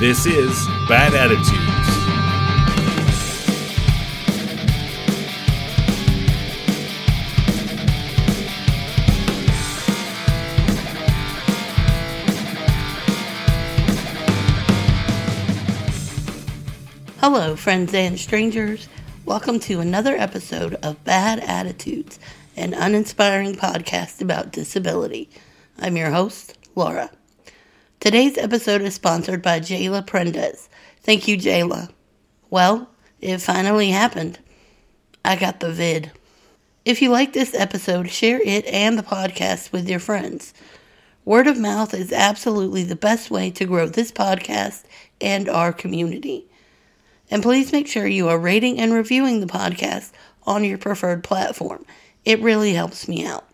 This is Bad Attitudes. Hello, friends and strangers. Welcome to another episode of Bad Attitudes, an uninspiring podcast about disability. I'm your host, Laura. Today's episode is sponsored by Jayla Prendez. Thank you, Jayla. Well, it finally happened. I got the vid. If you like this episode, share it and the podcast with your friends. Word of mouth is absolutely the best way to grow this podcast and our community. And please make sure you are rating and reviewing the podcast on your preferred platform. It really helps me out.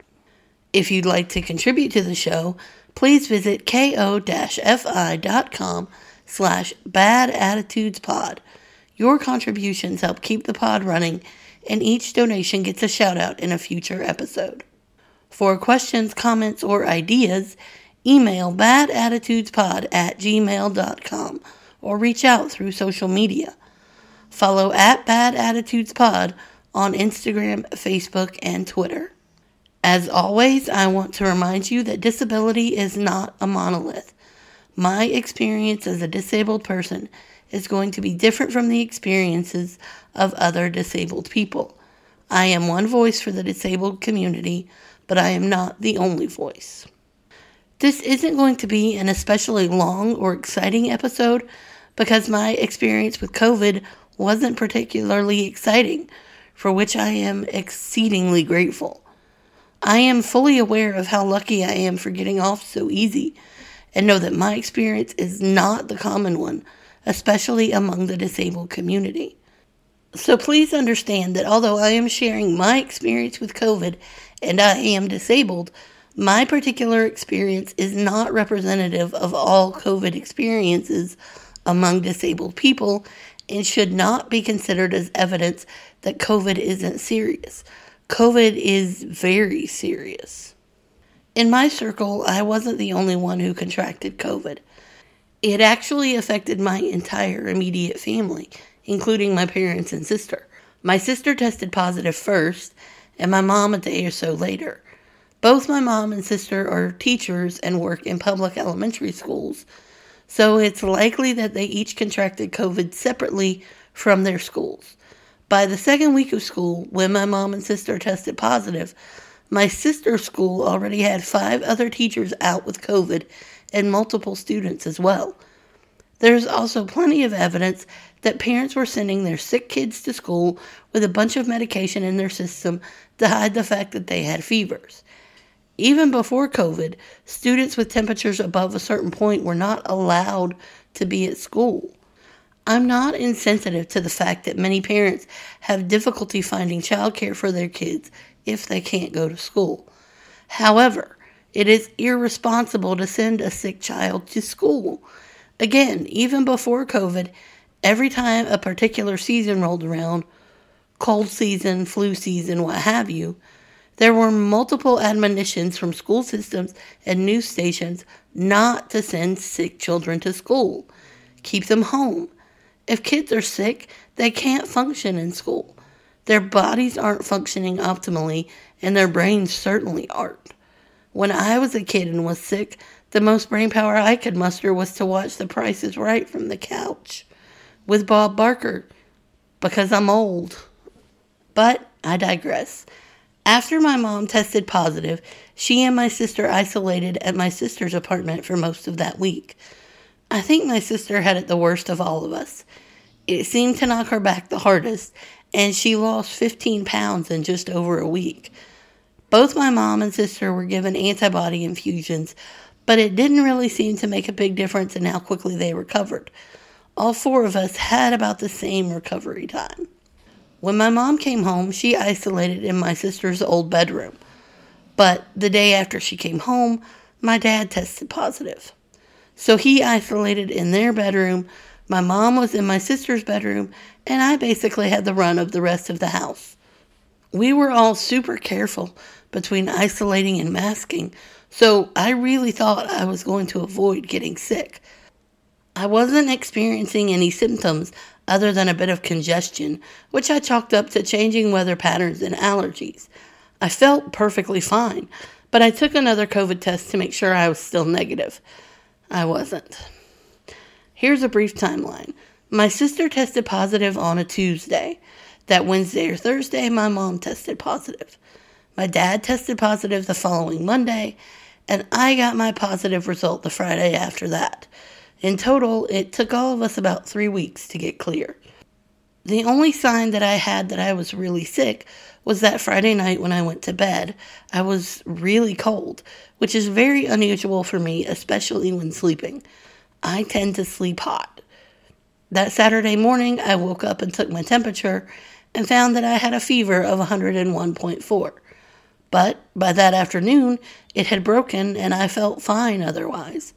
If you'd like to contribute to the show, please visit ko-fi.com slash badattitudespod. Your contributions help keep the pod running, and each donation gets a shout out in a future episode. For questions, comments, or ideas, email badattitudespod at gmail.com or reach out through social media. Follow at Bad Attitudes Pod on Instagram, Facebook, and Twitter. As always, I want to remind you that disability is not a monolith. My experience as a disabled person is going to be different from the experiences of other disabled people. I am one voice for the disabled community, but I am not the only voice. This isn't going to be an especially long or exciting episode because my experience with COVID wasn't particularly exciting, for which I am exceedingly grateful. I am fully aware of how lucky I am for getting off so easy and know that my experience is not the common one, especially among the disabled community. So please understand that although I am sharing my experience with COVID and I am disabled, my particular experience is not representative of all COVID experiences among disabled people and should not be considered as evidence that COVID isn't serious. COVID is very serious. In my circle, I wasn't the only one who contracted COVID. It actually affected my entire immediate family, including my parents and sister. My sister tested positive first, and my mom a day or so later. Both my mom and sister are teachers and work in public elementary schools, so it's likely that they each contracted COVID separately from their schools. By the second week of school, when my mom and sister tested positive, my sister's school already had five other teachers out with COVID and multiple students as well. There's also plenty of evidence that parents were sending their sick kids to school with a bunch of medication in their system to hide the fact that they had fevers. Even before COVID, students with temperatures above a certain point were not allowed to be at school. I'm not insensitive to the fact that many parents have difficulty finding childcare for their kids if they can't go to school. However, it is irresponsible to send a sick child to school. Again, even before COVID, every time a particular season rolled around, cold season, flu season, what have you, there were multiple admonitions from school systems and news stations not to send sick children to school. Keep them home. If kids are sick, they can't function in school. Their bodies aren't functioning optimally, and their brains certainly aren't. When I was a kid and was sick, the most brain power I could muster was to watch The Price is Right from the couch with Bob Barker because I'm old. But I digress. After my mom tested positive, she and my sister isolated at my sister's apartment for most of that week. I think my sister had it the worst of all of us. It seemed to knock her back the hardest, and she lost 15 pounds in just over a week. Both my mom and sister were given antibody infusions, but it didn't really seem to make a big difference in how quickly they recovered. All four of us had about the same recovery time. When my mom came home, she isolated in my sister's old bedroom. But the day after she came home, my dad tested positive. So he isolated in their bedroom. My mom was in my sister's bedroom, and I basically had the run of the rest of the house. We were all super careful between isolating and masking, so I really thought I was going to avoid getting sick. I wasn't experiencing any symptoms other than a bit of congestion, which I chalked up to changing weather patterns and allergies. I felt perfectly fine, but I took another COVID test to make sure I was still negative. I wasn't. Here's a brief timeline. My sister tested positive on a Tuesday. That Wednesday or Thursday, my mom tested positive. My dad tested positive the following Monday, and I got my positive result the Friday after that. In total, it took all of us about three weeks to get clear. The only sign that I had that I was really sick was that Friday night when I went to bed. I was really cold, which is very unusual for me, especially when sleeping. I tend to sleep hot. That Saturday morning, I woke up and took my temperature and found that I had a fever of 101.4. But by that afternoon, it had broken and I felt fine otherwise.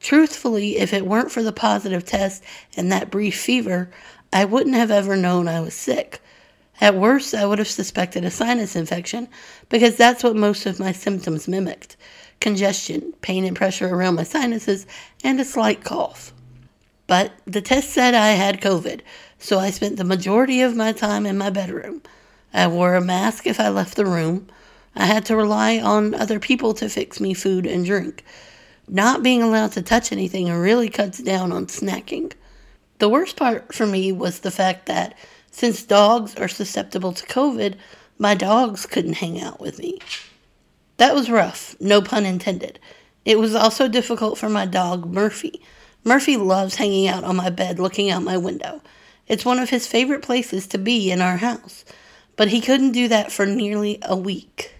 Truthfully, if it weren't for the positive test and that brief fever, I wouldn't have ever known I was sick. At worst, I would have suspected a sinus infection because that's what most of my symptoms mimicked congestion, pain and pressure around my sinuses, and a slight cough. But the test said I had COVID, so I spent the majority of my time in my bedroom. I wore a mask if I left the room. I had to rely on other people to fix me food and drink. Not being allowed to touch anything really cuts down on snacking. The worst part for me was the fact that since dogs are susceptible to COVID, my dogs couldn't hang out with me. That was rough, no pun intended. It was also difficult for my dog, Murphy. Murphy loves hanging out on my bed looking out my window. It's one of his favorite places to be in our house. But he couldn't do that for nearly a week.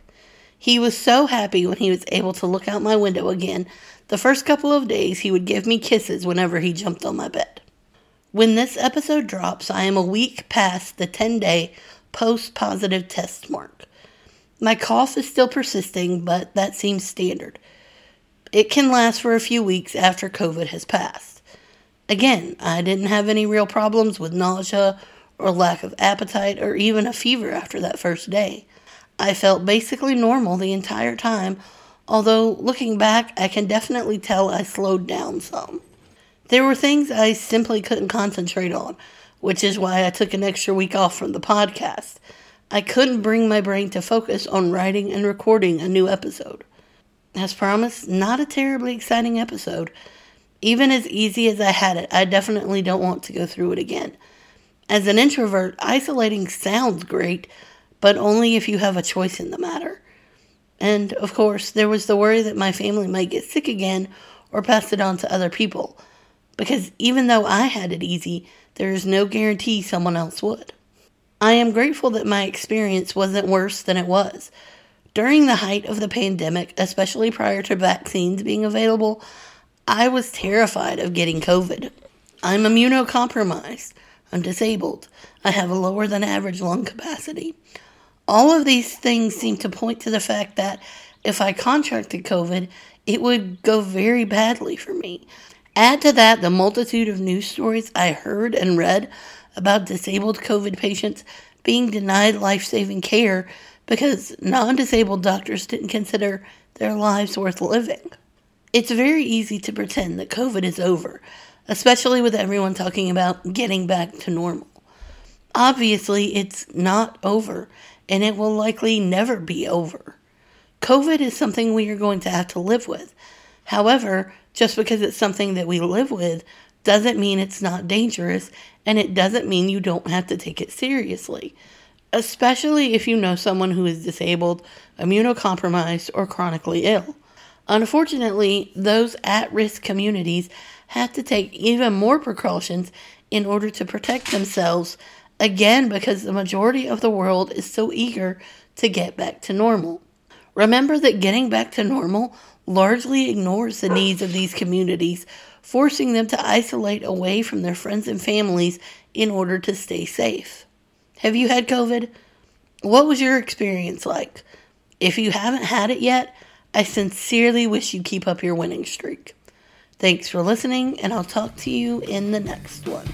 He was so happy when he was able to look out my window again. The first couple of days, he would give me kisses whenever he jumped on my bed. When this episode drops, I am a week past the 10 day post positive test mark. My cough is still persisting, but that seems standard. It can last for a few weeks after COVID has passed. Again, I didn't have any real problems with nausea or lack of appetite or even a fever after that first day. I felt basically normal the entire time, although looking back, I can definitely tell I slowed down some. There were things I simply couldn't concentrate on, which is why I took an extra week off from the podcast. I couldn't bring my brain to focus on writing and recording a new episode. As promised, not a terribly exciting episode. Even as easy as I had it, I definitely don't want to go through it again. As an introvert, isolating sounds great, but only if you have a choice in the matter. And, of course, there was the worry that my family might get sick again or pass it on to other people because even though I had it easy, there is no guarantee someone else would. I am grateful that my experience wasn't worse than it was. During the height of the pandemic, especially prior to vaccines being available, I was terrified of getting COVID. I'm immunocompromised. I'm disabled. I have a lower than average lung capacity. All of these things seem to point to the fact that if I contracted COVID, it would go very badly for me. Add to that the multitude of news stories I heard and read about disabled COVID patients being denied life saving care because non disabled doctors didn't consider their lives worth living. It's very easy to pretend that COVID is over, especially with everyone talking about getting back to normal. Obviously, it's not over, and it will likely never be over. COVID is something we are going to have to live with. However, just because it's something that we live with doesn't mean it's not dangerous, and it doesn't mean you don't have to take it seriously, especially if you know someone who is disabled, immunocompromised, or chronically ill. Unfortunately, those at risk communities have to take even more precautions in order to protect themselves, again, because the majority of the world is so eager to get back to normal. Remember that getting back to normal largely ignores the needs of these communities, forcing them to isolate away from their friends and families in order to stay safe. Have you had COVID? What was your experience like? If you haven't had it yet, I sincerely wish you keep up your winning streak. Thanks for listening, and I'll talk to you in the next one.